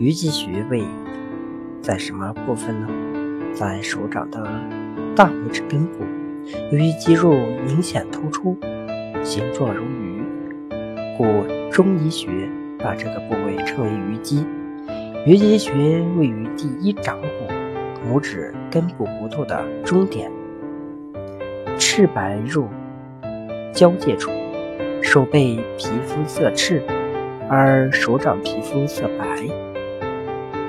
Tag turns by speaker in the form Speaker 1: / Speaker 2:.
Speaker 1: 鱼际穴位在什么部分呢？在手掌的大拇指根部，由于肌肉明显突出，形状如鱼，故中医学把这个部位称为鱼际。鱼际穴位于第一掌骨拇指根部骨头的中点，赤白肉交界处。手背皮肤色赤，而手掌皮肤色白。